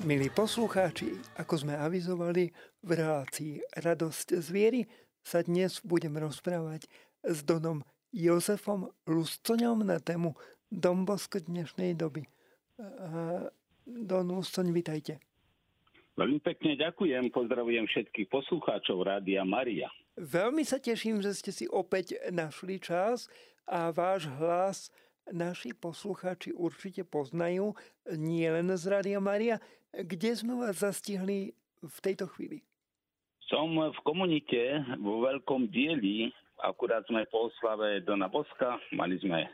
Milí poslucháči, ako sme avizovali v relácii Radosť z viery, sa dnes budem rozprávať s Donom Jozefom Luscoňom na tému Dombosk dnešnej doby. Don Luscoň, vitajte. Veľmi pekne ďakujem, pozdravujem všetkých poslucháčov Rádia Maria. Veľmi sa teším, že ste si opäť našli čas a váš hlas naši poslucháči určite poznajú, nie len z Rádia Maria, kde sme vás zastihli v tejto chvíli? Som v komunite vo veľkom dieli. Akurát sme po oslave Dona Boska. Mali sme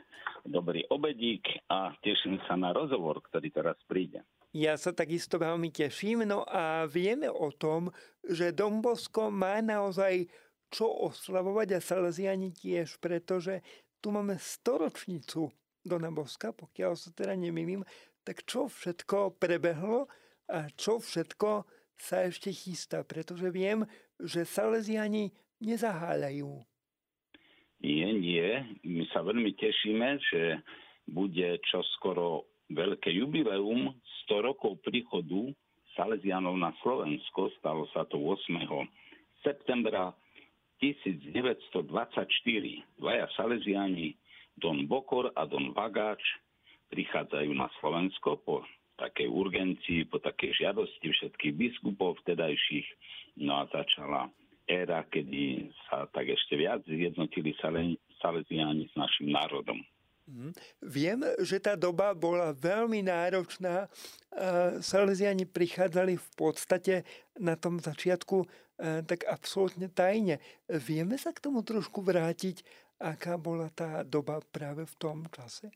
dobrý obedík a teším sa na rozhovor, ktorý teraz príde. Ja sa takisto veľmi teším. No a vieme o tom, že Dom Bosko má naozaj čo oslavovať a Salesiani tiež, pretože tu máme storočnicu Dona Boska, pokiaľ sa teda nemýlim, tak čo všetko prebehlo a čo všetko sa ešte chystá, pretože viem, že Salesiani nezaháľajú. Nie, nie. My sa veľmi tešíme, že bude čoskoro veľké jubileum 100 rokov príchodu Salesianov na Slovensko. Stalo sa to 8. septembra 1924. Dvaja Salesiani, Don Bokor a Don Vagáč, prichádzajú na Slovensko po takej urgencii, po takej žiadosti všetkých biskupov vtedajších. No a začala éra, kedy sa tak ešte viac zjednotili Salesiáni s našim národom. Mm. Viem, že tá doba bola veľmi náročná. Salesiani prichádzali v podstate na tom začiatku tak absolútne tajne. Vieme sa k tomu trošku vrátiť, aká bola tá doba práve v tom čase?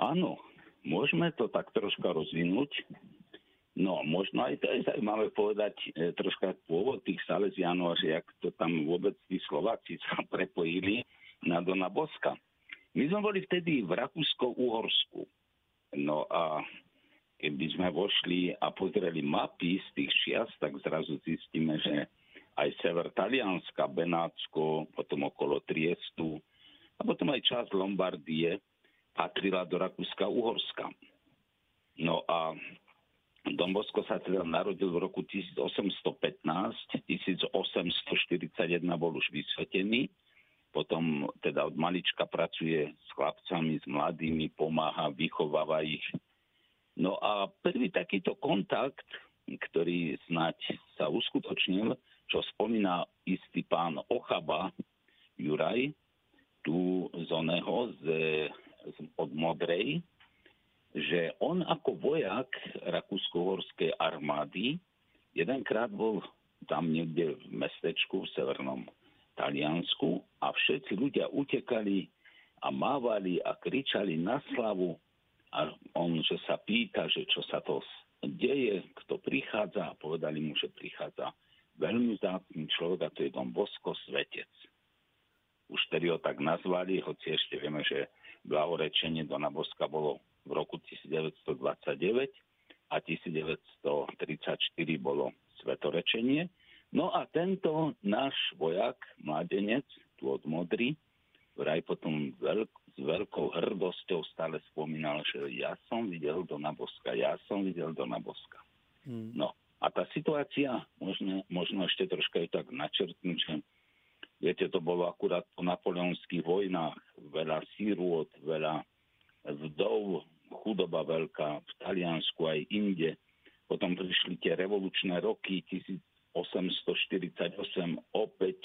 Áno, Môžeme to tak troška rozvinúť. No, možno aj to je zaujímavé povedať e, troška pôvod tých Salesianov, že jak to tam vôbec tí Slováci sa prepojili na Dona Boska. My sme boli vtedy v Rakúsko-Uhorsku. No a keby sme vošli a pozreli mapy z tých čiast, tak zrazu zistíme, že aj sever Talianska, Benátsko, potom okolo Triestu a potom aj časť Lombardie patrila do Rakúska-Uhorska. No a Don Bosko sa teda narodil v roku 1815, 1841 bol už vysvetený, potom teda od malička pracuje s chlapcami, s mladými, pomáha, vychováva ich. No a prvý takýto kontakt, ktorý snať sa uskutočnil, čo spomína istý pán Ochaba, Juraj, tu z oného, z od Modrej, že on ako vojak Rakúsko-Horskej armády jedenkrát bol tam niekde v mestečku v severnom Taliansku a všetci ľudia utekali a mávali a kričali na slavu a on, že sa pýta, že čo sa to deje, kto prichádza a povedali mu, že prichádza veľmi zácný človek a to je Don Bosko Svetec. Už tedy ho tak nazvali, hoci ešte vieme, že blahorečenie Dona Boska bolo v roku 1929 a 1934 bolo svetorečenie. No a tento náš vojak, mladenec, tu od Modry, vraj potom veľk, s veľkou hrdosťou stále spomínal, že ja som videl Dona Boska, ja som videl Dona Boska. Hmm. No a tá situácia, možno, možno ešte troška je tak načrtnúť, že Viete, to bolo akurát po napoleonských vojnách. Veľa sírôt, veľa vdov, chudoba veľká v Taliansku aj inde. Potom prišli tie revolučné roky 1848, opäť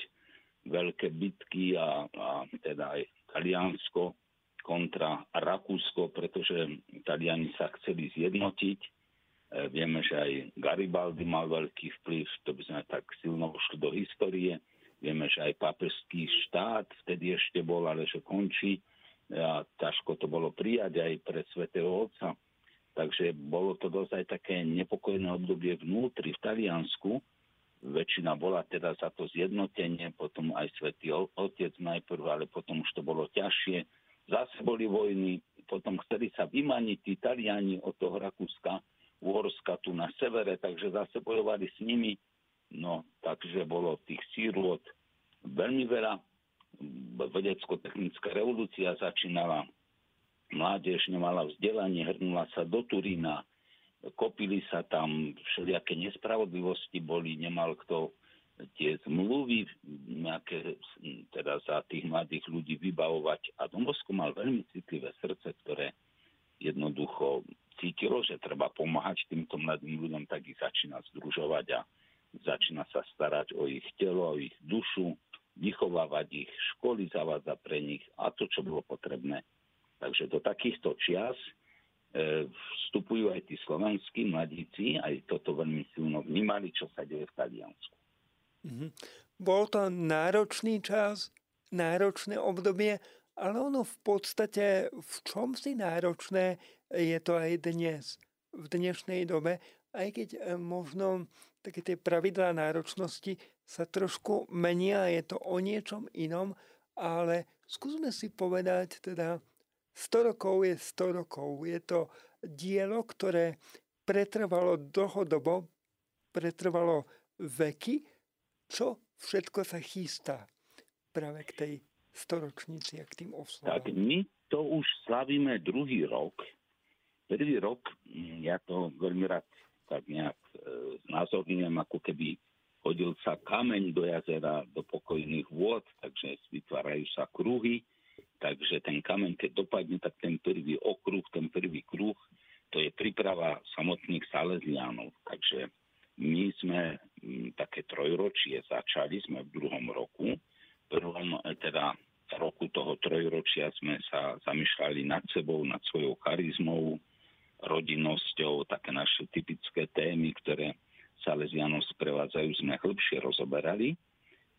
veľké bitky a, a teda aj Taliansko kontra Rakúsko, pretože Taliani sa chceli zjednotiť. E, vieme, že aj Garibaldi mal veľký vplyv, to by sme tak silno ušli do histórie. Vieme, že aj pápežský štát vtedy ešte bol, ale že končí. A ťažko to bolo prijať aj pre svätého Otca. Takže bolo to dosť aj také nepokojné obdobie vnútri v Taliansku. Väčšina bola teda za to zjednotenie, potom aj svätý Otec najprv, ale potom už to bolo ťažšie. Zase boli vojny, potom chceli sa vymaniť tí Taliani od toho Rakúska, Uhorska tu na severe, takže zase bojovali s nimi No, takže bolo tých sírôt veľmi veľa. Vedecko-technická revolúcia začínala. Mládež nemala vzdelanie, hrnula sa do Turína. kopili sa tam, všelijaké nespravodlivosti boli, nemal kto tie zmluvy nejaké, teda za tých mladých ľudí vybavovať. A Dombosko mal veľmi citlivé srdce, ktoré jednoducho cítilo, že treba pomáhať týmto mladým ľuďom, tak ich začína združovať a začína sa starať o ich telo, o ich dušu, vychovávať ich, školy zavádza pre nich a to, čo bolo potrebné. Takže do takýchto čias e, vstupujú aj tí slovenskí mladíci, aj toto veľmi silno vnímali, čo sa deje v Taliansku. Mm-hmm. Bol to náročný čas, náročné obdobie, ale ono v podstate v čom si náročné je to aj dnes, v dnešnej dobe, aj keď e, možno také tie pravidlá náročnosti sa trošku menia, je to o niečom inom, ale skúsme si povedať teda, 100 rokov je 100 rokov. Je to dielo, ktoré pretrvalo dlhodobo, pretrvalo veky, čo všetko sa chystá práve k tej storočnici a k tým oslavám. Tak my to už slavíme druhý rok. Prvý rok, ja to veľmi rád tak nejak e, znázorňujem, ako keby hodil sa kameň do jazera, do pokojných vôd, takže vytvárajú sa kruhy, takže ten kameň, keď dopadne, tak ten prvý okruh, ten prvý kruh, to je príprava samotných Salesiánov. Takže my sme m, mm, také trojročie začali, sme v druhom roku. V prvom e, teda roku toho trojročia sme sa zamýšľali nad sebou, nad svojou charizmou, rodinnosťou, také naše typické témy, ktoré Salesianov sprevádzajú, sme hĺbšie rozoberali.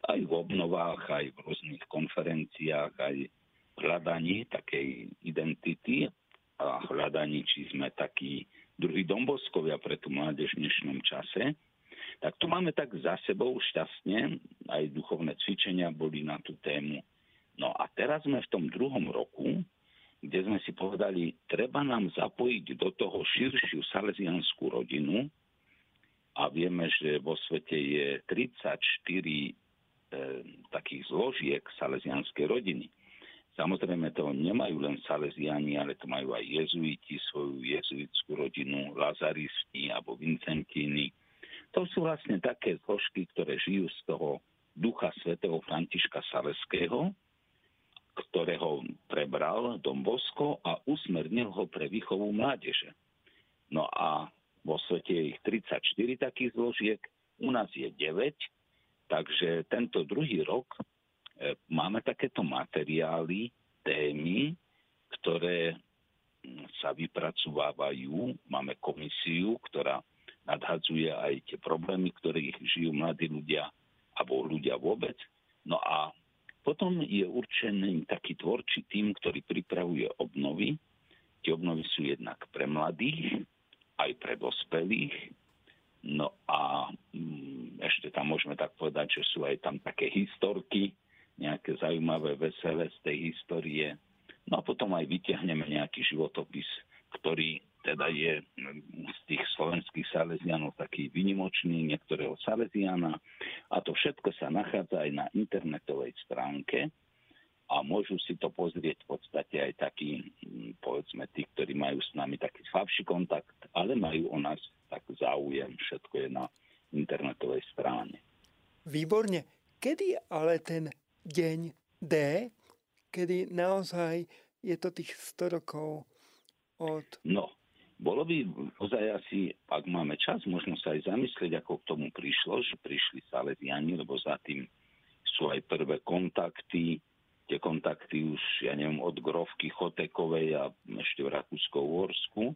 Aj v obnovách, aj v rôznych konferenciách, aj v hľadaní takej identity a hľadaní, či sme takí druhí domboskovia pre tú mládež v dnešnom čase. Tak tu máme tak za sebou šťastne, aj duchovné cvičenia boli na tú tému. No a teraz sme v tom druhom roku, kde sme si povedali, treba nám zapojiť do toho širšiu salesianskú rodinu a vieme, že vo svete je 34 e, takých zložiek salesianskej rodiny. Samozrejme to nemajú len salesiani, ale to majú aj jezuiti, svoju jezuitskú rodinu, lazaristi alebo vincentíny. To sú vlastne také zložky, ktoré žijú z toho ducha svätého Františka Saleského, ktorého prebral Dom a usmernil ho pre výchovu mládeže. No a vo svete je ich 34 takých zložiek, u nás je 9, takže tento druhý rok e, máme takéto materiály, témy, ktoré sa vypracovávajú. Máme komisiu, ktorá nadhadzuje aj tie problémy, ktoré ich žijú mladí ľudia alebo ľudia vôbec. No a potom je určený taký tvorčí tým, ktorý pripravuje obnovy. Tie obnovy sú jednak pre mladých, aj pre dospelých. No a mm, ešte tam môžeme tak povedať, že sú aj tam také historky, nejaké zaujímavé, veselé z tej histórie. No a potom aj vytiahneme nejaký životopis, ktorý teda je z tých slovenských salesianov taký vynimočný, niektorého salesiana. A to všetko sa nachádza aj na internetovej stránke a môžu si to pozrieť v podstate aj takí, hm, povedzme, tí, ktorí majú s nami taký slabší kontakt, ale majú o nás tak záujem. Všetko je na internetovej strane. Výborne. Kedy ale ten deň D, kedy naozaj je to tých 100 rokov od... No, bolo by ozaj asi, ak máme čas, možno sa aj zamyslieť, ako k tomu prišlo, že prišli Salesiani, lebo za tým sú aj prvé kontakty, tie kontakty už, ja neviem, od Grovky Chotekovej a ešte v Rakúsko-Uhorsku,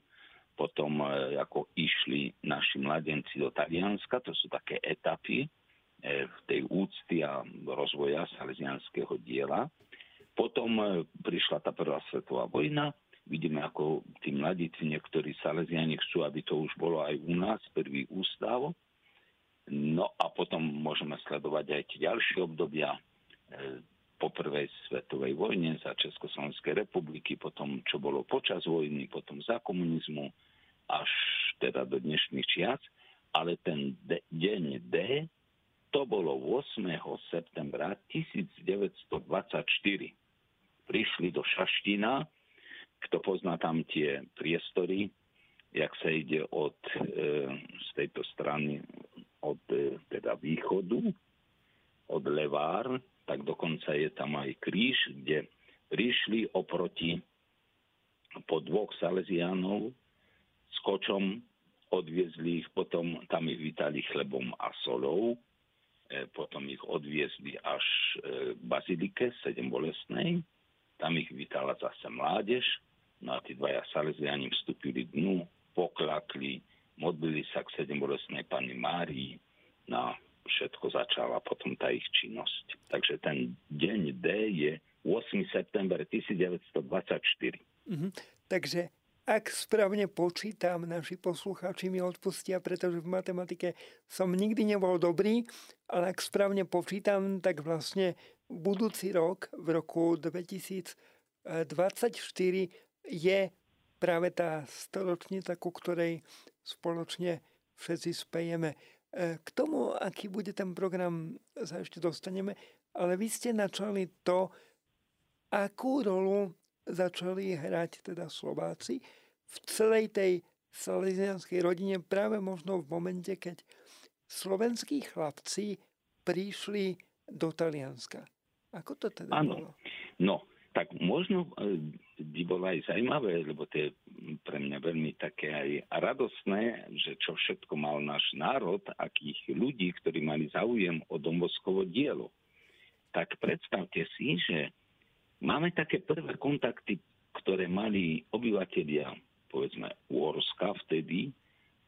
potom e, ako išli naši mladenci do Talianska, to sú také etapy e, v tej úcty a rozvoja salesianského diela. Potom e, prišla tá prvá svetová vojna, Vidíme, ako tí mladíci, niektorí Salesiani chcú, aby to už bolo aj u nás, prvý ústav. No a potom môžeme sledovať aj tie ďalšie obdobia e, po prvej svetovej vojne za Československej republiky, potom čo bolo počas vojny, potom za komunizmu, až teda do dnešných čias. Ale ten de- deň D, to bolo 8. septembra 1924. Prišli do Šaština, kto pozná tam tie priestory, jak sa ide od, e, z tejto strany od e, teda východu, od Levár, tak dokonca je tam aj kríž, kde prišli oproti po dvoch Salesiánov s kočom, odviezli ich, potom tam ich vítali chlebom a solou, e, potom ich odviezli až e, Bazilike sedembolesnej, tam ich vítala zase mládež, no a tí dvaja Salesiani vstúpili dnu, poklakli, modlili sa k sedembolesnej pani Márii, na všetko začala potom tá ich činnosť. Takže ten deň D je 8. september 1924. Mm-hmm. Takže ak správne počítam, naši poslucháči mi odpustia, pretože v matematike som nikdy nebol dobrý, ale ak správne počítam, tak vlastne budúci rok, v roku 2024, je práve tá storočnica, ku ktorej spoločne všetci spejeme. E, k tomu, aký bude ten program, sa ešte dostaneme, ale vy ste načali to, akú rolu začali hrať teda Slováci v celej tej salesianskej rodine práve možno v momente, keď slovenskí chlapci prišli do Talianska. Ako to teda ano. bolo? No, tak možno e, by bolo aj zaujímavé, lebo to je pre mňa veľmi také aj radosné, že čo všetko mal náš národ, akých ľudí, ktorí mali záujem o domboskovo dielo. Tak predstavte si, že máme také prvé kontakty, ktoré mali obyvateľia, povedzme, Úorska vtedy,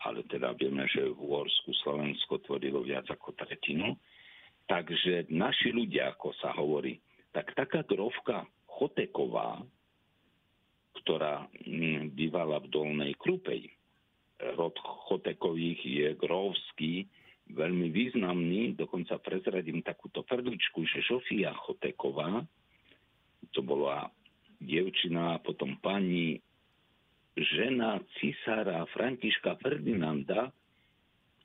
ale teda vieme, že v Úorsku Slovensko tvorilo viac ako tretinu. Takže naši ľudia, ako sa hovorí, tak taká grovka Choteková, ktorá mm, bývala v Dolnej Krupej. Rod Chotekových je grovský, veľmi významný, dokonca prezradím takúto perličku, že Žofia Choteková, to bola dievčina, potom pani žena cisára Františka Ferdinanda,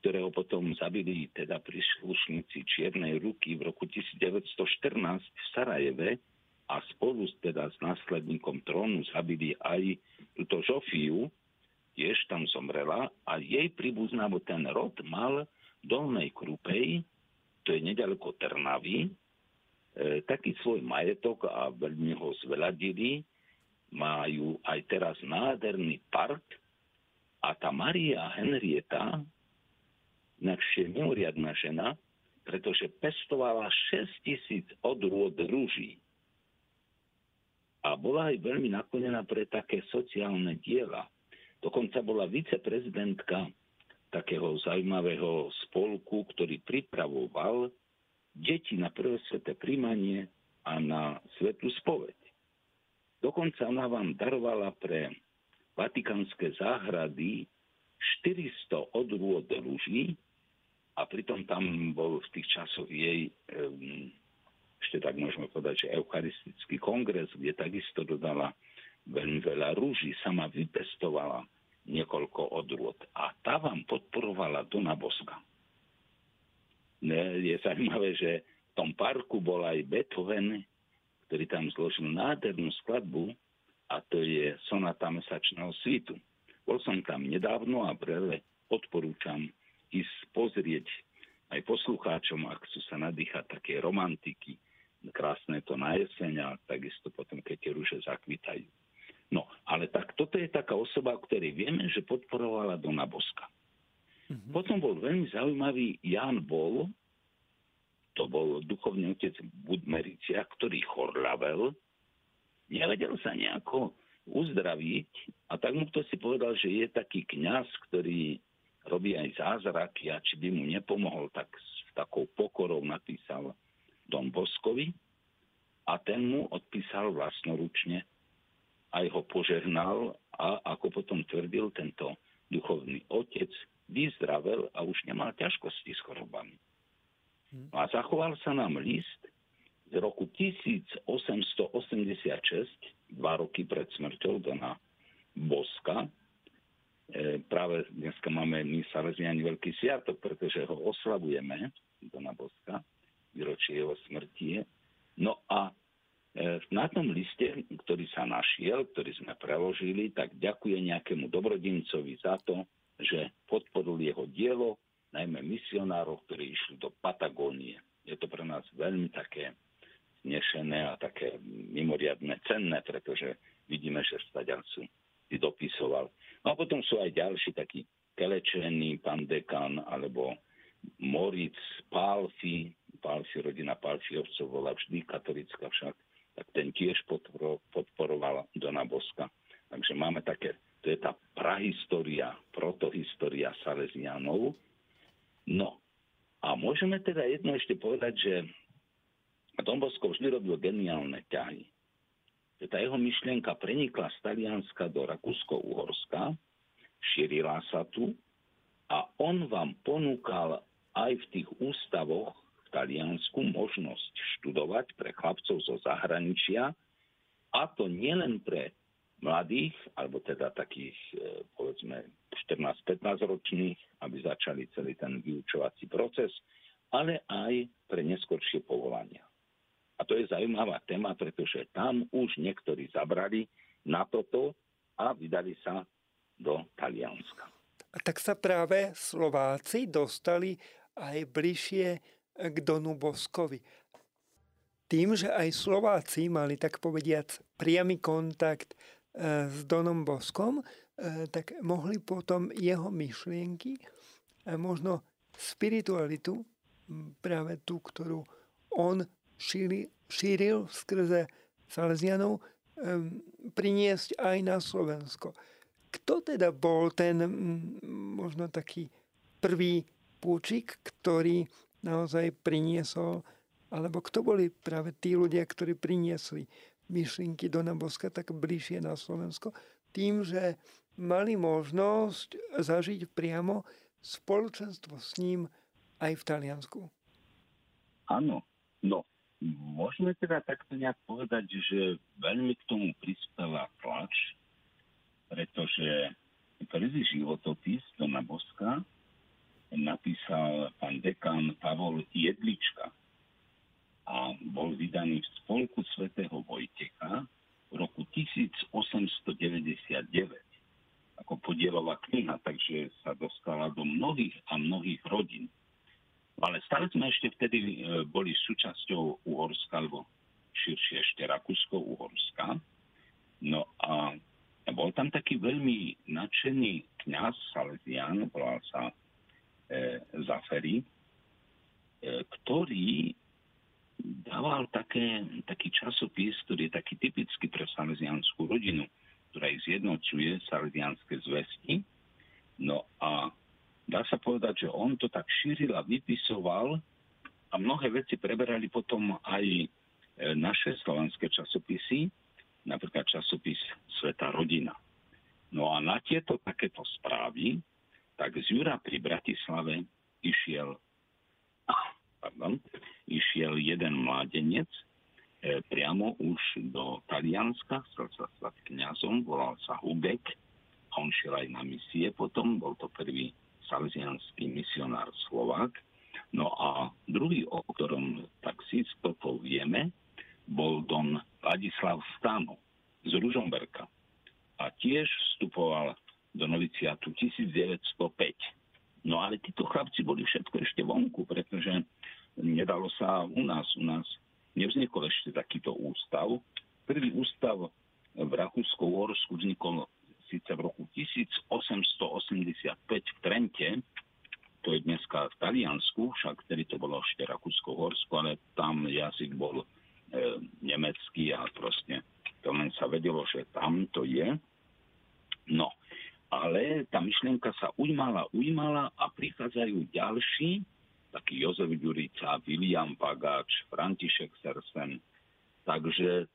ktorého potom zabili teda príslušníci Čiernej ruky v roku 1914 v Sarajeve, a spolu teda s následníkom trónu zabili aj túto Žofiu, tiež tam zomrela a jej príbuzná, bo ten rod mal v Dolnej Krupej, to je nedaleko Trnavy, e, taký svoj majetok a veľmi ho zveladili. Majú aj teraz nádherný park a tá Maria Henrieta, je mimoriadná žena, pretože pestovala 6 tisíc odrôd rúží a bola aj veľmi naklonená pre také sociálne diela. Dokonca bola viceprezidentka takého zaujímavého spolku, ktorý pripravoval deti na prvé sveté príjmanie a na svetú spoveď. Dokonca ona vám darovala pre vatikánske záhrady 400 odrôd rúží a pritom tam bol v tých časoch jej um, ešte tak môžeme povedať, že Eucharistický kongres, kde takisto dodala veľmi veľa rúží, sama vypestovala niekoľko odrôd. A tá vám podporovala Dona Boska. Je zaujímavé, že v tom parku bol aj Beethoven, ktorý tam zložil nádhernú skladbu a to je sonata mesačného svitu. Bol som tam nedávno a brele odporúčam ísť pozrieť aj poslucháčom, ak chcú sa nadýchať také romantiky, krásne to na jeseň a takisto potom, keď tie rúže zakvitajú. No, ale tak toto je taká osoba, o ktorej vieme, že podporovala Dona Boska. Mm-hmm. Potom bol veľmi zaujímavý Jan Bol, to bol duchovný otec Budmericia, ktorý chorlavel, nevedel sa nejako uzdraviť a tak mu kto si povedal, že je taký kňaz, ktorý robí aj zázraky a či by mu nepomohol, tak s takou pokorou napísal Don Boskovi a ten mu odpísal vlastnoručne, aj ho požehnal a ako potom tvrdil tento duchovný otec, vyzdravel a už nemal ťažkosti s chorobami. Hm. A zachoval sa nám list z roku 1886, dva roky pred smrťou Dona Boska. E, práve dneska máme my Salesiani veľký sviatok, pretože ho oslavujeme, Dona Boska výročie jeho smrti. No a na tom liste, ktorý sa našiel, ktorý sme preložili, tak ďakuje nejakému dobrodincovi za to, že podporil jeho dielo, najmä misionárov, ktorí išli do Patagónie. Je to pre nás veľmi také znešené a také mimoriadne cenné, pretože vidíme, že stadiaľ sú si dopisoval. No a potom sú aj ďalší takí Kelečený, pán dekan, alebo Moritz, Pálfi, Pálfi, rodina Pálfiovcov bola vždy katolická však, tak ten tiež podporoval Dona Boska. Takže máme také, to je tá prahistória, protohistória Salesianov. No a môžeme teda jedno ešte povedať, že Don Bosko vždy robil geniálne ťahy. Že tá jeho myšlienka prenikla z Talianska do Rakúsko-Uhorska, šírila sa tu a on vám ponúkal aj v tých ústavoch Taliansku možnosť študovať pre chlapcov zo zahraničia a to nielen pre mladých, alebo teda takých, e, povedzme, 14-15 ročných, aby začali celý ten vyučovací proces, ale aj pre neskoršie povolania. A to je zaujímavá téma, pretože tam už niektorí zabrali na toto a vydali sa do Talianska. A tak sa práve Slováci dostali aj bližšie k Donu Boskovi. Tým, že aj Slováci mali, tak povediac, priamy kontakt e, s Donom Boskom, e, tak mohli potom jeho myšlienky, možno spiritualitu, práve tú, ktorú on šíril, šíril skrze Salesianov, priniesť aj na Slovensko. Kto teda bol ten možno taký prvý púčik, ktorý naozaj priniesol, alebo kto boli práve tí ľudia, ktorí priniesli myšlienky do Boska tak bližšie na Slovensko, tým, že mali možnosť zažiť priamo spoločenstvo s ním aj v Taliansku. Áno, no, môžeme teda takto nejak povedať, že veľmi k tomu prispela tlač, pretože prvý životopis Dona Boska napísal pán dekan Pavol Jedlička a bol vydaný v spolku svätého Vojtecha v roku 1899 ako podielová kniha, takže sa dostala do mnohých a mnohých rodín. Ale stále sme ešte vtedy e, boli súčasťou Uhorska, alebo širšie ešte Rakúsko-Uhorska. No a bol tam taký veľmi nadšený kňaz Salesian, volal sa Zaferi, e, ktorý dával také, taký časopis, ktorý je taký typický pre salesianskú rodinu, ktorá ich zjednocuje, salesianské zvesti. No a dá sa povedať, že on to tak šíril a vypisoval a mnohé veci preberali potom aj e, naše slovenské časopisy, napríklad časopis Sveta rodina. No a na tieto takéto správy tak z Jura pri Bratislave išiel, pardon, išiel jeden mládenec e, priamo už do Talianska, chcel sa stať kniazom, volal sa Hubek a on šiel aj na misie potom, bol to prvý salesianský misionár Slovák. No a druhý, o ktorom tak si istotou vieme, bol don Ladislav Stano z Ružomberka. A tiež vstupoval do noviciatu 1905. No ale títo chlapci boli všetko ešte vonku, pretože nedalo sa u nás. U nás nevznikol ešte takýto ústav. Prvý ústav v Rakúsko-Uhorsku vznikol síce v roku 1885 v Trente, to je dneska v Taliansku, však vtedy to bolo ešte Rakúsko-Horsko, ale tam jazyk bol e, nemecký a proste to len sa vedelo, že tam to je. No, ale tá myšlienka sa ujímala, ujímala a prichádzajú ďalší, taký Jozef Ďurica, William Pagáč, František Sersen. Takže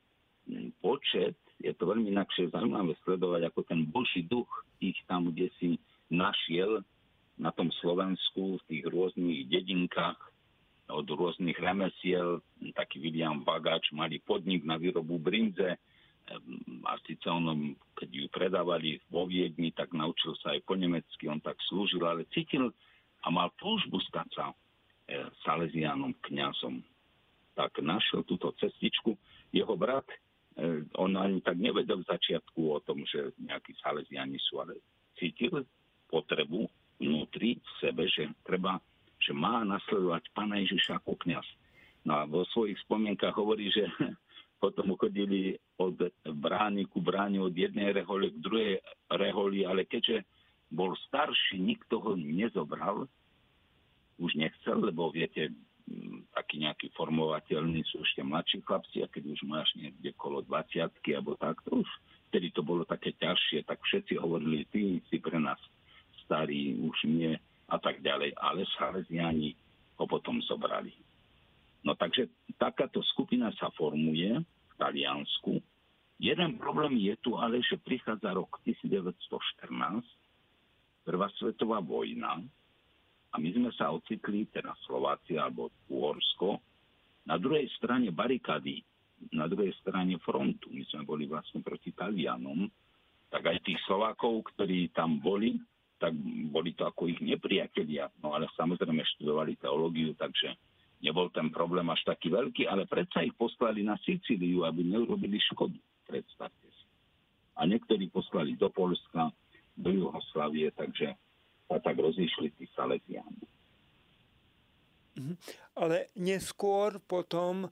hm, počet, je to veľmi inakšie zaujímavé sledovať, ako ten Boží duch ich tam, kde si našiel na tom Slovensku, v tých rôznych dedinkách, od rôznych remesiel, taký William Bagáč, mali podnik na výrobu brinze, a síce on, keď ju predávali vo Viedni, tak naučil sa aj po nemecky, on tak slúžil, ale cítil a mal túžbu stať sa e, salesianom, kňazom. Tak našiel túto cestičku. jeho brat, e, on ani tak nevedel v začiatku o tom, že nejakí salesiani sú, ale cítil potrebu vnútri v sebe, že treba, že má nasledovať pána Ježiša ako kniaz. No a vo svojich spomienkach hovorí, že potom chodili od brány ku bráni, od jednej rehole k druhej reholi, ale keďže bol starší, nikto ho nezobral, už nechcel, lebo viete, taký nejaký formovateľný sú ešte mladší chlapci a keď už máš niekde kolo 20 alebo tak, to už vtedy to bolo také ťažšie, tak všetci hovorili, ty si pre nás starý, už nie a tak ďalej, ale Salesiani ho potom zobrali. No takže takáto skupina sa formuje v Taliansku. Jeden problém je tu ale, že prichádza rok 1914, Prvá svetová vojna, a my sme sa ocitli, teda Slovácia alebo Uhorsko, na druhej strane barikády, na druhej strane frontu. My sme boli vlastne proti Talianom, tak aj tých Slovákov, ktorí tam boli, tak boli to ako ich nepriatelia. No ale samozrejme študovali teológiu, takže nebol ten problém až taký veľký, ale predsa ich poslali na Sicíliu, aby neurobili škodu. Predstavte si. A niektorí poslali do Polska, do Juhoslavie, takže sa tak rozišli tí Salesiáni. Mhm. Ale neskôr potom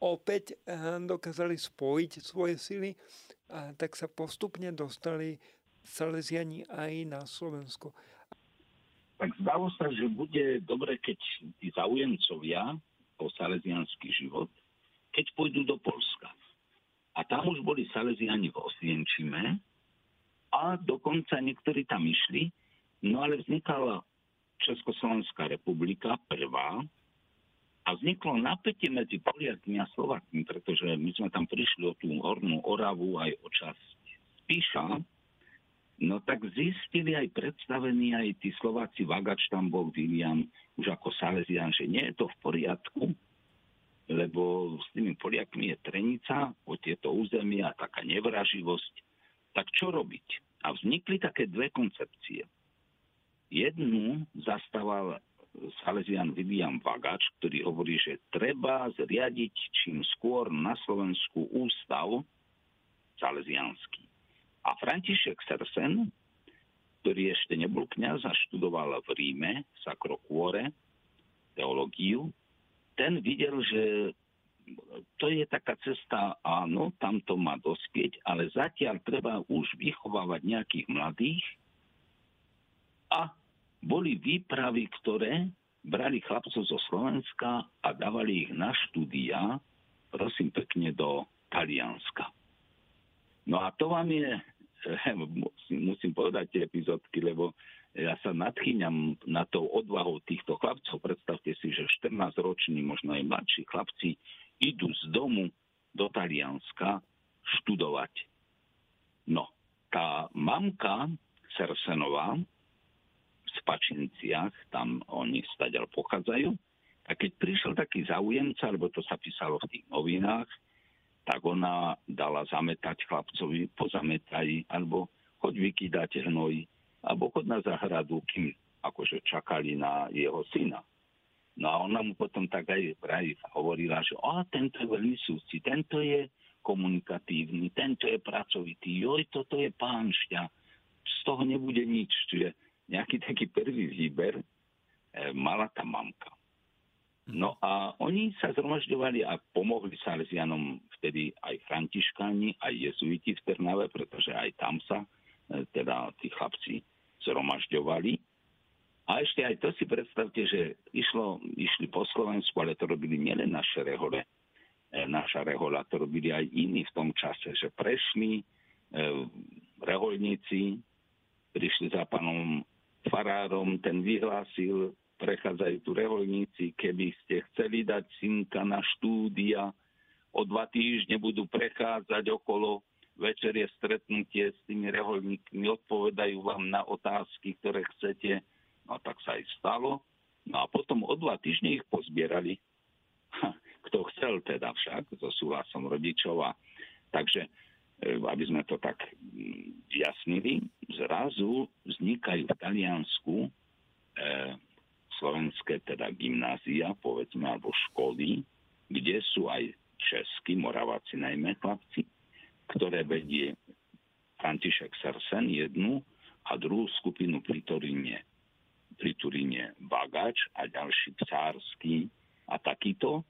opäť eh, dokázali spojiť svoje sily, a tak sa postupne dostali Salesiani aj na Slovensko. Tak zdalo sa, že bude dobre, keď tí zaujímcovia o salesianský život, keď pôjdu do Polska. A tam už boli Salesiani v Osvienčime a dokonca niektorí tam išli, No ale vznikala Československá republika prvá a vzniklo napätie medzi Poliakmi a Slovakmi, pretože my sme tam prišli o tú Hornú Oravu aj o časť Spíša, no tak zistili aj predstavení aj tí Slováci, Vagač tam bol, William, už ako Salesian, že nie je to v poriadku, lebo s tými Poliakmi je trenica o tieto územia, taká nevraživosť. Tak čo robiť? A vznikli také dve koncepcie. Jednu zastával Salesian William Vagač, ktorý hovorí, že treba zriadiť čím skôr na Slovensku ústav salesianský. A František Sersen, ktorý ešte nebol kniaz a študoval v Ríme, v Sakrokuore, teológiu, ten videl, že to je taká cesta, áno, tam to má dospieť, ale zatiaľ treba už vychovávať nejakých mladých a boli výpravy, ktoré brali chlapcov zo Slovenska a dávali ich na štúdia, prosím pekne, do Talianska. No a to vám je, musím povedať tie epizódky, lebo ja sa nadchýňam na tou odvahou týchto chlapcov. Predstavte si, že 14-roční, možno aj mladší chlapci idú z domu do Talianska študovať. No, tá mamka Sersenová, Spačinciach, tam oni stadiaľ pochádzajú. A keď prišiel taký zaujemca, lebo to sa písalo v tých novinách, tak ona dala zametať chlapcovi, pozametaj, alebo choď vykydať hnoj, alebo choď na zahradu, kým akože čakali na jeho syna. No a ona mu potom tak aj vraj hovorila, že o, tento je veľmi súci, tento je komunikatívny, tento je pracovitý, joj, toto je pánšťa, z toho nebude nič. Čiže nejaký taký prvý výber e, mala tá mamka. No a oni sa zhromažďovali a pomohli Salesianom vtedy aj františkáni, aj jezuiti v Trnave, pretože aj tam sa e, teda tí chlapci zhromažďovali. A ešte aj to si predstavte, že išlo, išli po Slovensku, ale to robili nielen naše rehole, e, naša rehola, to robili aj iní v tom čase, že prešli e, reholníci, prišli za pánom farárom, ten vyhlásil, prechádzajú tu reholníci, keby ste chceli dať synka na štúdia, o dva týždne budú prechádzať okolo, večer je stretnutie s tými reholníkmi, odpovedajú vám na otázky, ktoré chcete. No tak sa aj stalo. No a potom o dva týždne ich pozbierali. Kto chcel teda však, so súhlasom rodičov. A, takže E, aby sme to tak mm, vyjasnili, zrazu vznikajú v Taliansku e, slovenské teda gymnázia, povedzme, alebo školy, kde sú aj česky, Moraváci najmä chlapci, ktoré vedie František Sersen jednu a druhú skupinu pri Turíne, pri Turíne Bagač a ďalší Psársky a takýto.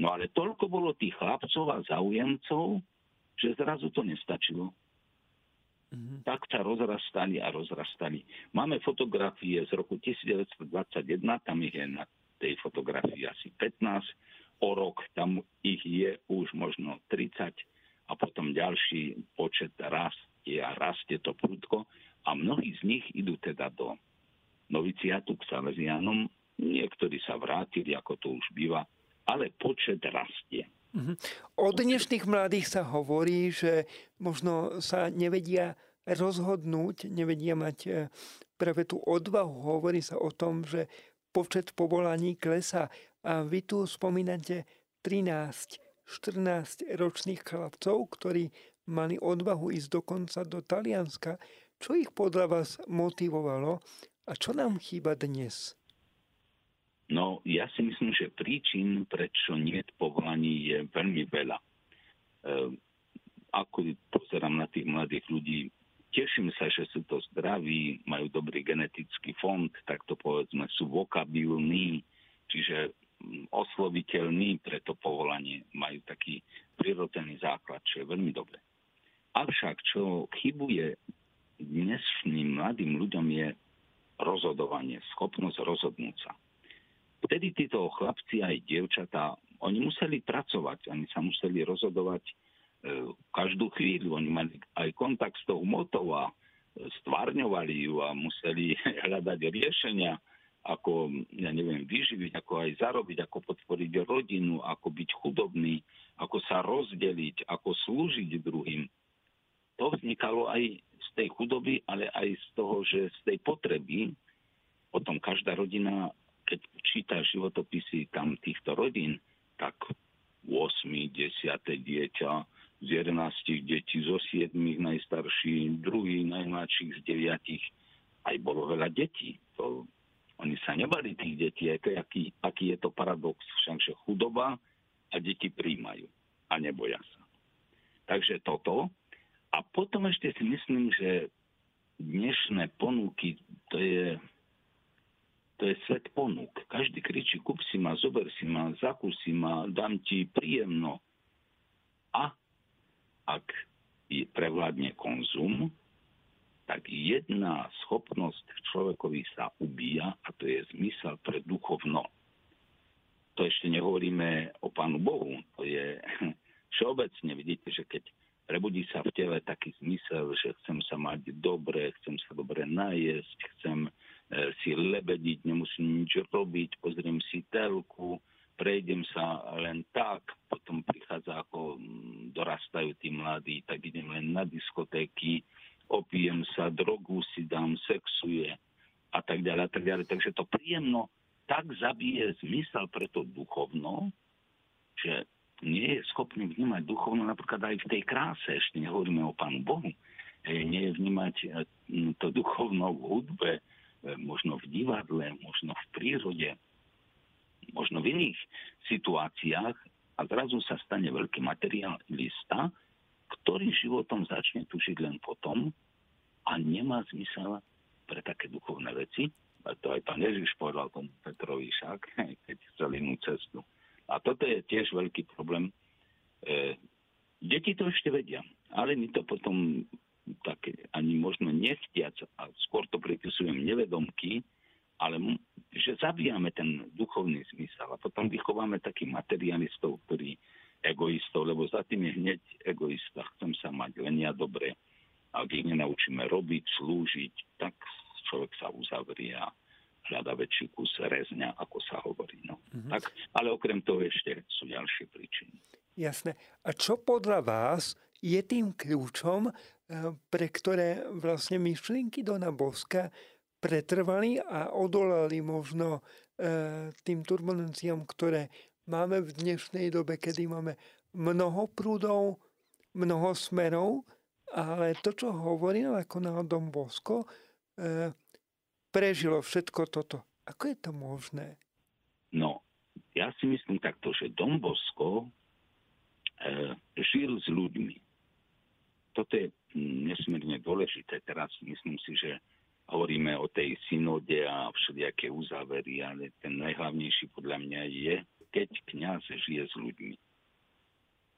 No ale toľko bolo tých chlapcov a zaujemcov, že zrazu to nestačilo. Mm-hmm. Tak sa rozrastali a rozrastali. Máme fotografie z roku 1921, tam ich je na tej fotografii asi 15, o rok tam ich je už možno 30 a potom ďalší počet rastie a rastie to prudko a mnohí z nich idú teda do noviciatu k Salesianom, niektorí sa vrátili, ako to už býva, ale počet rastie. Mhm. O dnešných mladých sa hovorí, že možno sa nevedia rozhodnúť, nevedia mať e, práve tú odvahu. Hovorí sa o tom, že počet povolaní klesá. A vy tu spomínate 13, 14 ročných chlapcov, ktorí mali odvahu ísť dokonca do Talianska. Čo ich podľa vás motivovalo a čo nám chýba dnes? No, ja si myslím, že príčin, prečo nie povolaní, je veľmi veľa. E, ako pozerám na tých mladých ľudí, teším sa, že sú to zdraví, majú dobrý genetický fond, tak to povedzme sú vokabilní, čiže mm, osloviteľní pre to povolanie, majú taký prirodzený základ, čo je veľmi dobré. Avšak, čo chybuje dnešným mladým ľuďom je rozhodovanie, schopnosť rozhodnúť sa vtedy títo chlapci aj dievčatá, oni museli pracovať, oni sa museli rozhodovať každú chvíľu, oni mali aj kontakt s tou motou a stvárňovali ju a museli hľadať riešenia, ako, ja neviem, vyživiť, ako aj zarobiť, ako podporiť rodinu, ako byť chudobný, ako sa rozdeliť, ako slúžiť druhým. To vznikalo aj z tej chudoby, ale aj z toho, že z tej potreby potom každá rodina keď číta životopisy tam týchto rodín, tak 8, 10 dieťa, z 11 detí, zo 7 najstarší, druhý najmladších z 9, aj bolo veľa detí. To, oni sa nebali tých detí, aj to, aký, aký je to paradox, však, že chudoba a deti príjmajú a neboja sa. Takže toto. A potom ešte si myslím, že dnešné ponuky, to je to je svet ponúk. Každý kričí, kup si ma, zober si ma, zakúsi ma, dám ti príjemno. A ak prevládne konzum, tak jedna schopnosť človekovi sa ubíja a to je zmysel pre duchovno. To ešte nehovoríme o Pánu Bohu. To je všeobecne. Vidíte, že keď prebudí sa v tele taký zmysel, že chcem sa mať dobre, chcem sa dobre najesť, chcem E, si lebediť, nemusím nič robiť, pozriem si telku, prejdem sa len tak, potom prichádza ako mm, dorastajú tí mladí, tak idem len na diskotéky, opijem sa, drogu si dám, sexuje a tak ďalej a tak ďalej. Takže to príjemno tak zabije zmysel pre to duchovno, že nie je schopný vnímať duchovno napríklad aj v tej kráse, ešte nehovoríme o Pánu Bohu, nie je vnímať e, to duchovno v hudbe, E, možno v divadle, možno v prírode, možno v iných situáciách a zrazu sa stane veľký materialista, ktorý životom začne tušiť len potom a nemá zmysel pre také duchovné veci. A to aj pán Ježiš povedal tomu Petrovi však, keď chcel inú cestu. A toto je tiež veľký problém. E, deti to ešte vedia, ale my to potom také ani možno nechtiac, a skôr to pripisujem nevedomky, ale že zabíjame ten duchovný zmysel a potom vychováme takých materialistov, ktorí egoistov, lebo za tým je hneď egoista. Chcem sa mať len ja dobre. Ak ich nenaučíme robiť, slúžiť, tak človek sa uzavrie a hľada väčší kus rezňa, ako sa hovorí. No. Mm-hmm. Tak, ale okrem toho ešte sú ďalšie príčiny. Jasné. A čo podľa vás je tým kľúčom, eh, pre ktoré vlastne myšlienky Dona Boska pretrvali a odolali možno eh, tým turbulenciám, ktoré máme v dnešnej dobe, kedy máme mnoho prúdov, mnoho smerov, ale to, čo hovoril ako na Dom Bosko, eh, prežilo všetko toto. Ako je to možné? No, ja si myslím takto, že Dom Bosko žil s ľuďmi. Toto je nesmierne dôležité. Teraz myslím si, že hovoríme o tej synode a všelijaké uzávery, ale ten najhlavnejší podľa mňa je, keď kňaz žije s ľuďmi.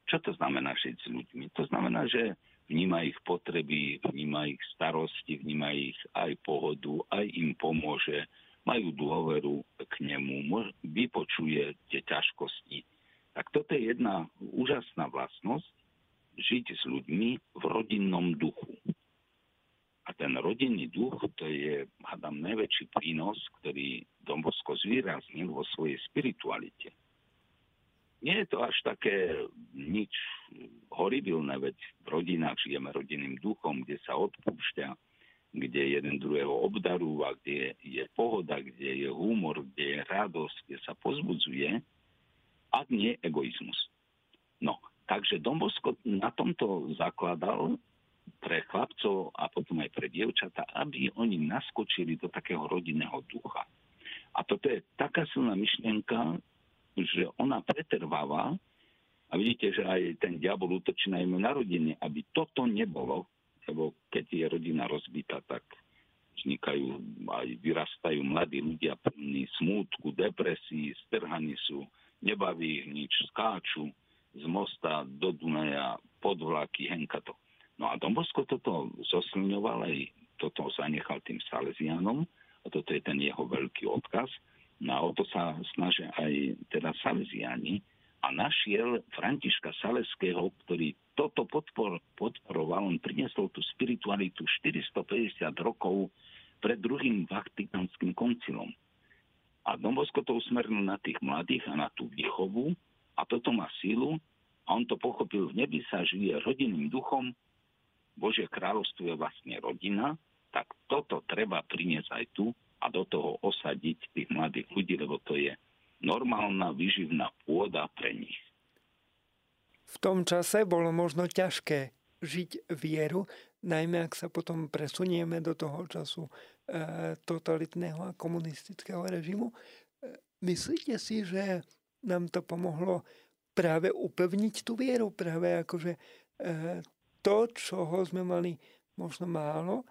Čo to znamená žiť s ľuďmi? To znamená, že vníma ich potreby, vníma ich starosti, vníma ich aj pohodu, aj im pomôže, majú dôveru k nemu, vypočuje tie ťažkosti. Tak toto je jedna úžasná vlastnosť, žiť s ľuďmi v rodinnom duchu. A ten rodinný duch, to je, hádam, najväčší prínos, ktorý Dombosko zvýraznil vo svojej spiritualite. Nie je to až také nič horibilné, veď v rodinách žijeme rodinným duchom, kde sa odpúšťa, kde jeden druhého obdarúva, kde je pohoda, kde je humor, kde je radosť, kde sa pozbudzuje, a nie egoizmus. No, takže Dombosko na tomto zakladal pre chlapcov a potom aj pre dievčata, aby oni naskočili do takého rodinného ducha. A toto je taká silná myšlienka, že ona pretrváva a vidíte, že aj ten diabol útočí najmä na rodiny, aby toto nebolo, lebo keď je rodina rozbitá, tak vznikajú aj vyrastajú mladí ľudia plní smútku, depresí, strhaní sú, nebaví ich nič, skáču z mosta do Dunaja, pod vlaky, henka to. No a Dombosko toto zosilňoval aj toto zanechal tým Salesianom a toto je ten jeho veľký odkaz. No a o to sa snažia aj teda Salesiani, a našiel Františka Saleského, ktorý toto podpor, podporoval. On priniesol tú spiritualitu 450 rokov pred druhým Vatikánskym koncilom. A Dombosko to usmernil na tých mladých a na tú výchovu a toto má sílu a on to pochopil, v nebi sa žije rodinným duchom, Božie kráľovstvo je vlastne rodina, tak toto treba priniesť aj tu a do toho osadiť tých mladých ľudí, lebo to je normálna vyživná pôda pre nich. V tom čase bolo možno ťažké žiť vieru, najmä ak sa potom presunieme do toho času e, totalitného a komunistického režimu. E, myslíte si, že nám to pomohlo práve upevniť tú vieru, práve akože e, to, čoho sme mali možno málo,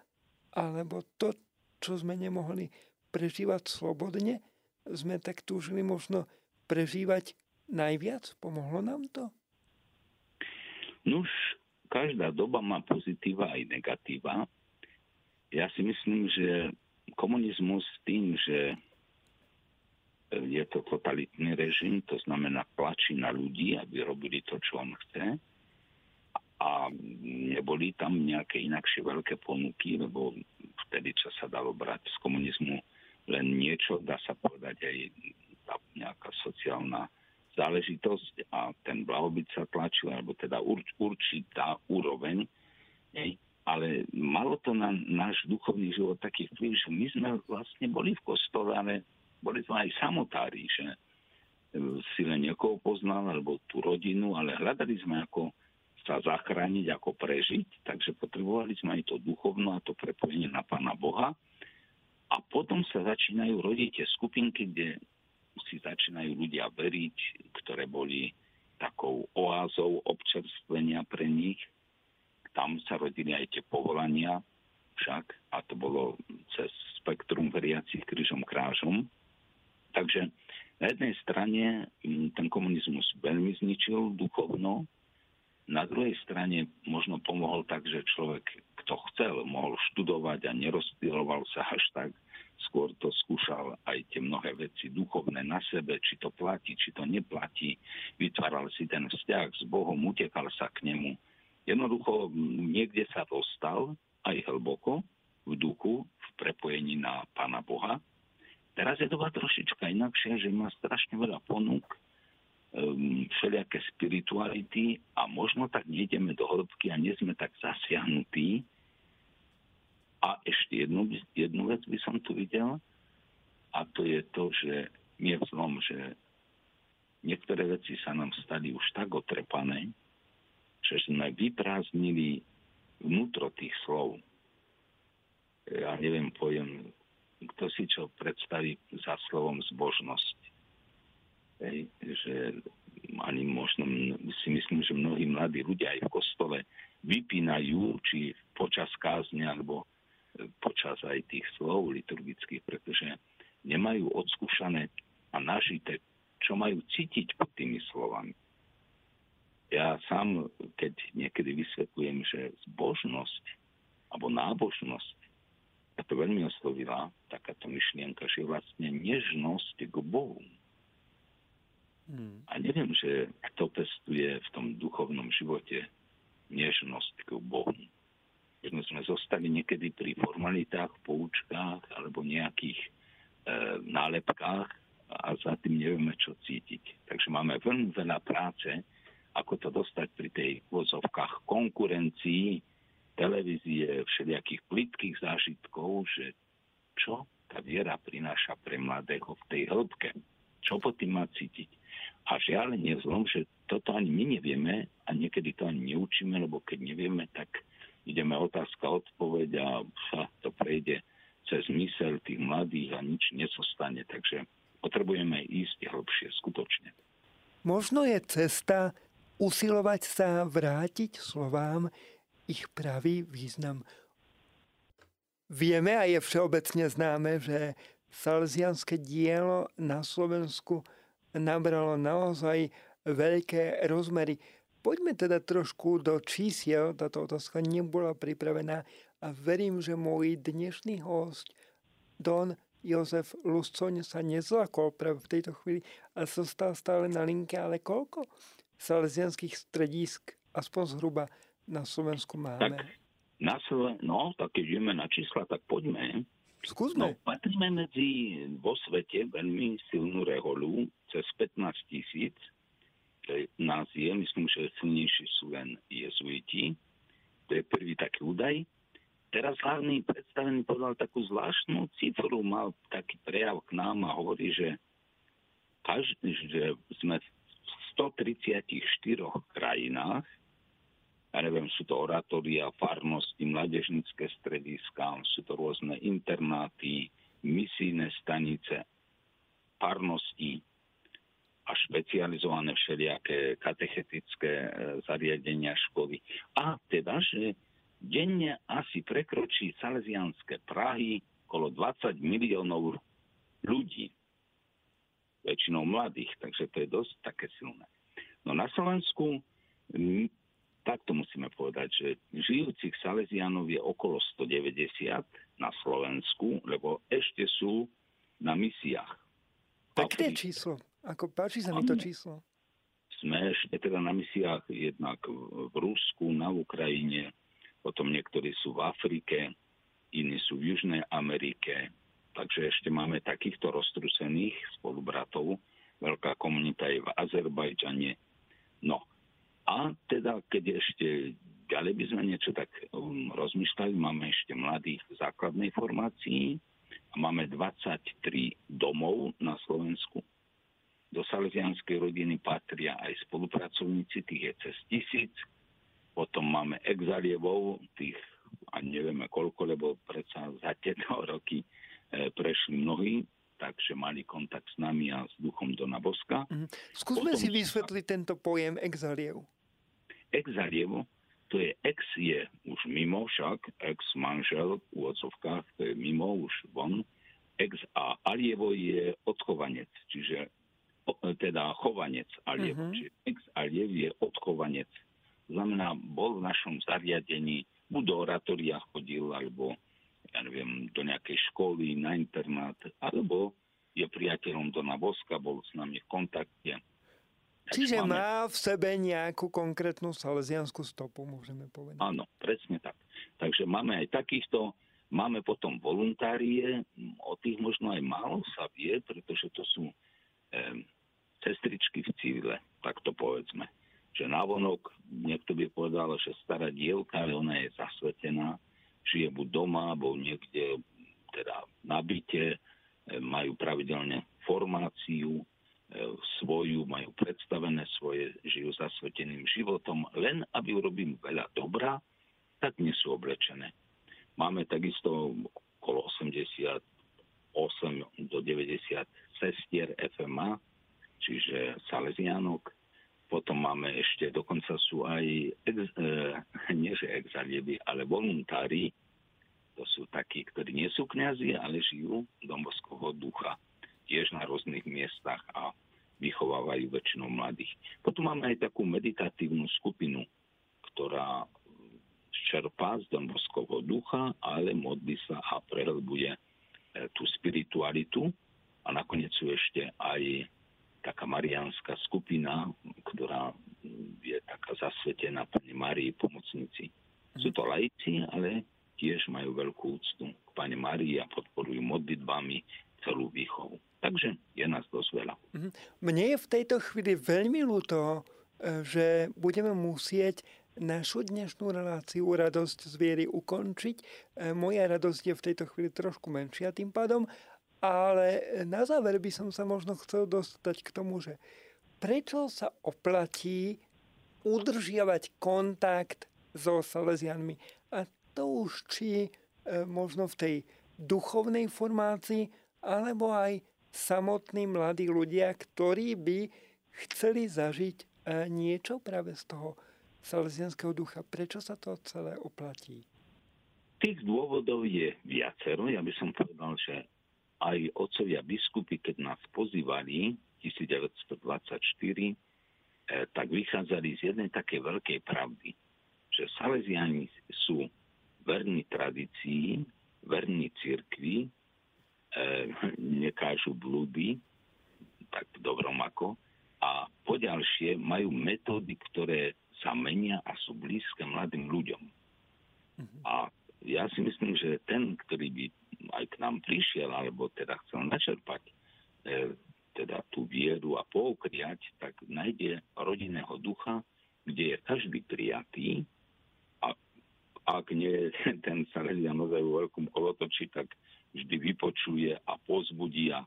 alebo to, čo sme nemohli prežívať slobodne, sme tak túžili možno prežívať najviac? Pomohlo nám to? Nuž, každá doba má pozitíva aj negatíva. Ja si myslím, že komunizmus tým, že je to totalitný režim, to znamená tlačí na ľudí, aby robili to, čo on chce. A neboli tam nejaké inakšie veľké ponuky, lebo vtedy, čo sa dalo brať z komunizmu, len niečo, dá sa povedať aj nejaká sociálna záležitosť a ten blahobyt sa tlačil, alebo teda urč, určitá úroveň, nej, ale malo to na náš duchovný život taký vplyv, že my sme vlastne boli v kostole, ale boli to aj samotári, že e, si len niekoho poznal, alebo tú rodinu, ale hľadali sme ako sa zachrániť, ako prežiť, takže potrebovali sme aj to duchovno a to prepojenie na Pána Boha. A potom sa začínajú rodiť tie skupinky, kde si začínajú ľudia veriť, ktoré boli takou oázou občerstvenia pre nich. Tam sa rodili aj tie povolania však a to bolo cez spektrum veriacich krížom krážom. Takže na jednej strane mm, ten komunizmus veľmi zničil duchovno, na druhej strane možno pomohol tak, že človek, kto chcel, mohol študovať a nerozptiloval sa až tak. Skôr to skúšal aj tie mnohé veci duchovné na sebe, či to platí, či to neplatí. Vytváral si ten vzťah s Bohom, utekal sa k nemu. Jednoducho niekde sa dostal aj hlboko v duchu, v prepojení na Pána Boha. Teraz je doba trošička inakšia, že má strašne veľa ponúk, um, všelijaké spirituality a možno tak nejdeme do hĺbky a nie sme tak zasiahnutí. A ešte jednu, jednu vec by som tu videl a to je to, že nie v zlom, že niektoré veci sa nám stali už tak otrepané, že sme vyprázdnili vnútro tých slov. Ja neviem, pojem, kto si čo predstaví za slovom zbožnosť Hej, že ani možno si myslím, že mnohí mladí ľudia aj v kostole vypínajú, či počas kázne, alebo e, počas aj tých slov liturgických, pretože nemajú odskúšané a nažité, čo majú cítiť pod tými slovami. Ja sám, keď niekedy vysvetľujem, že zbožnosť alebo nábožnosť, a to veľmi oslovila takáto myšlienka, že vlastne nežnosť k Bohu. Hmm. A neviem, že kto pestuje v tom duchovnom živote nežnosť k Bohu. Keď sme zostali niekedy pri formalitách, poučkách alebo nejakých e, nálepkách a za tým nevieme, čo cítiť. Takže máme veľmi veľa práce, ako to dostať pri tej vozovkách konkurencii, televízie, všelijakých plitkých zážitkov, že čo tá viera prináša pre mladého v tej hĺbke. Čo po tým má cítiť. A žiaľ, nie zlom, že toto ani my nevieme a niekedy to ani neučíme, lebo keď nevieme, tak ideme otázka, odpoveď a sa to prejde cez mysel tých mladých a nič nesostane. Takže potrebujeme ísť hĺbšie, skutočne. Možno je cesta usilovať sa vrátiť slovám ich pravý význam. Vieme a je všeobecne známe, že salesianské dielo na Slovensku nabralo naozaj veľké rozmery. Poďme teda trošku do čísiel, táto otázka nebola pripravená a verím, že môj dnešný host Don Jozef Luscoň sa nezlakol práve v tejto chvíli a zostal stále na linke, ale koľko salesianských stredísk, aspoň zhruba na Slovensku máme? Tak, na Sloven- no, tak keď ideme na čísla, tak poďme. Skúsme. No, patríme medzi vo svete veľmi silnú reholu, cez 15 tisíc. Nás je, myslím, že silnejší sú len jezuiti. To je prvý taký údaj. Teraz hlavný predstavený povedal takú zvláštnu cifru, mal taký prejav k nám a hovorí, že, každý, že sme v 134 krajinách ja neviem, sú to oratória, farnosti, mladežnické strediska, sú to rôzne internáty, misijné stanice, farnosti a špecializované všelijaké katechetické e, zariadenia školy. A teda, že denne asi prekročí salesianské Prahy okolo 20 miliónov ľudí, väčšinou mladých, takže to je dosť také silné. No na Slovensku takto musíme povedať, že žijúcich Salesianov je okolo 190 na Slovensku, lebo ešte sú na misiách. Pekné číslo. Ako páči sa mi to číslo. Sme ešte teda na misiách jednak v Rusku, na Ukrajine, potom niektorí sú v Afrike, iní sú v Južnej Amerike, takže ešte máme takýchto roztrusených spolubratov. Veľká komunita je v Azerbajdžane. No, a teda, keď ešte ďalej by sme niečo tak um, rozmýšľali, máme ešte mladých v základnej formácii a máme 23 domov na Slovensku. Do salesianskej rodiny patria aj spolupracovníci, tých je cez tisíc. Potom máme exalievov, tých a nevieme koľko, lebo predsa za tieto roky e, prešli mnohí, takže mali kontakt s nami a s duchom Dona Boska. Mm. Skúsme Potom si vysvetliť tento pojem exaliev exalievo, to je ex je už mimo však, ex manžel v úvodzovkách, to je mimo už von, ex a alievo je odchovanec, čiže teda chovanec alievo, uh-huh. čiže ex aliev je odchovanec. Znamená, bol v našom zariadení, buď do oratória chodil, alebo ja neviem, do nejakej školy, na internát, alebo je priateľom Dona Voska, bol s nami v kontakte Čiže máme... má v sebe nejakú konkrétnu salesianskú stopu, môžeme povedať. Áno, presne tak. Takže máme aj takýchto, máme potom voluntárie, o tých možno aj málo sa vie, pretože to sú e, sestričky v cívile, tak to povedzme. Že návonok, niekto by povedal, že stará dielka, ale ona je zasvetená, žije buď doma, alebo niekde teda na e, majú pravidelne formáciu, E, svoju, majú predstavené svoje, žijú zasveteným životom, len aby urobím veľa dobra, tak nie sú oblečené. Máme takisto okolo 88 do 90 sestier FMA, čiže Salesianok, potom máme ešte, dokonca sú aj, ex, e, nie že exalieby, ale voluntári, to sú takí, ktorí nie sú kňazi, ale žijú domovského ducha tiež na rôznych miestach a vychovávajú väčšinou mladých. Potom máme aj takú meditatívnu skupinu, ktorá čerpá z domovského ducha, ale modlí sa a prehlbuje e, tú spiritualitu. A nakoniec sú ešte aj taká mariánska skupina, ktorá je taká zasvetená Pani Marii pomocnici. Sú to laici, ale tiež majú veľkú úctu k Pane Marii a podporujú modlitbami celú výchovu. Takže je nás dosť veľa. Mhm. Mne je v tejto chvíli veľmi ľúto, e, že budeme musieť našu dnešnú reláciu Radosť z viery ukončiť. E, moja radosť je v tejto chvíli trošku menšia tým pádom, ale na záver by som sa možno chcel dostať k tomu, že prečo sa oplatí udržiavať kontakt so Salesianmi. A to už či e, možno v tej duchovnej formácii, alebo aj samotní mladí ľudia, ktorí by chceli zažiť e, niečo práve z toho salesianského ducha. Prečo sa to celé oplatí? Tých dôvodov je viacero. Ja by som povedal, že aj otcovia biskupy, keď nás pozývali 1924, eh, tak vychádzali z jednej také veľkej pravdy, že Salesiani sú verní tradícii, verní cirkvi, E, nekážu blúdy, tak dobrom ako. A poďalšie majú metódy, ktoré sa menia a sú blízke mladým ľuďom. Uh-huh. A ja si myslím, že ten, ktorý by aj k nám prišiel, alebo teda chcel načerpať e, teda tú vieru a poukriať, tak nájde rodinného ducha, kde je každý prijatý a ak nie ten sa redia naozaj vo veľkom kolotočí, tak vždy vypočuje a pozbudí a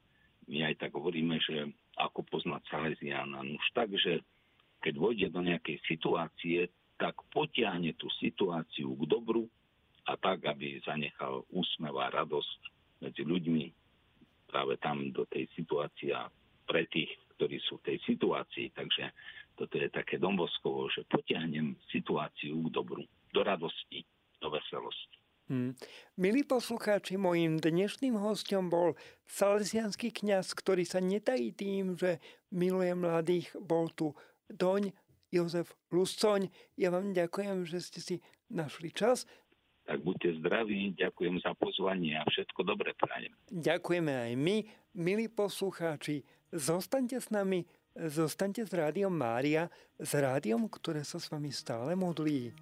my aj tak hovoríme, že ako poznať Salesiana. Už tak, že keď vojde do nejakej situácie, tak potiahne tú situáciu k dobru a tak, aby zanechal úsmev a radosť medzi ľuďmi práve tam do tej situácie a pre tých, ktorí sú v tej situácii. Takže toto je také domboskovo, že potiahnem situáciu k dobru, do radosti, do veselosti. Hmm. Milí poslucháči, mojim dnešným hostom bol salesianský kňaz, ktorý sa netají tým, že miluje mladých. Bol tu Doň Jozef Luscoň. Ja vám ďakujem, že ste si našli čas. Tak buďte zdraví, ďakujem za pozvanie a všetko dobre prajem. Ďakujeme aj my, milí poslucháči. Zostaňte s nami, zostaňte s Rádiom Mária, s rádiom, ktoré sa s vami stále modlí.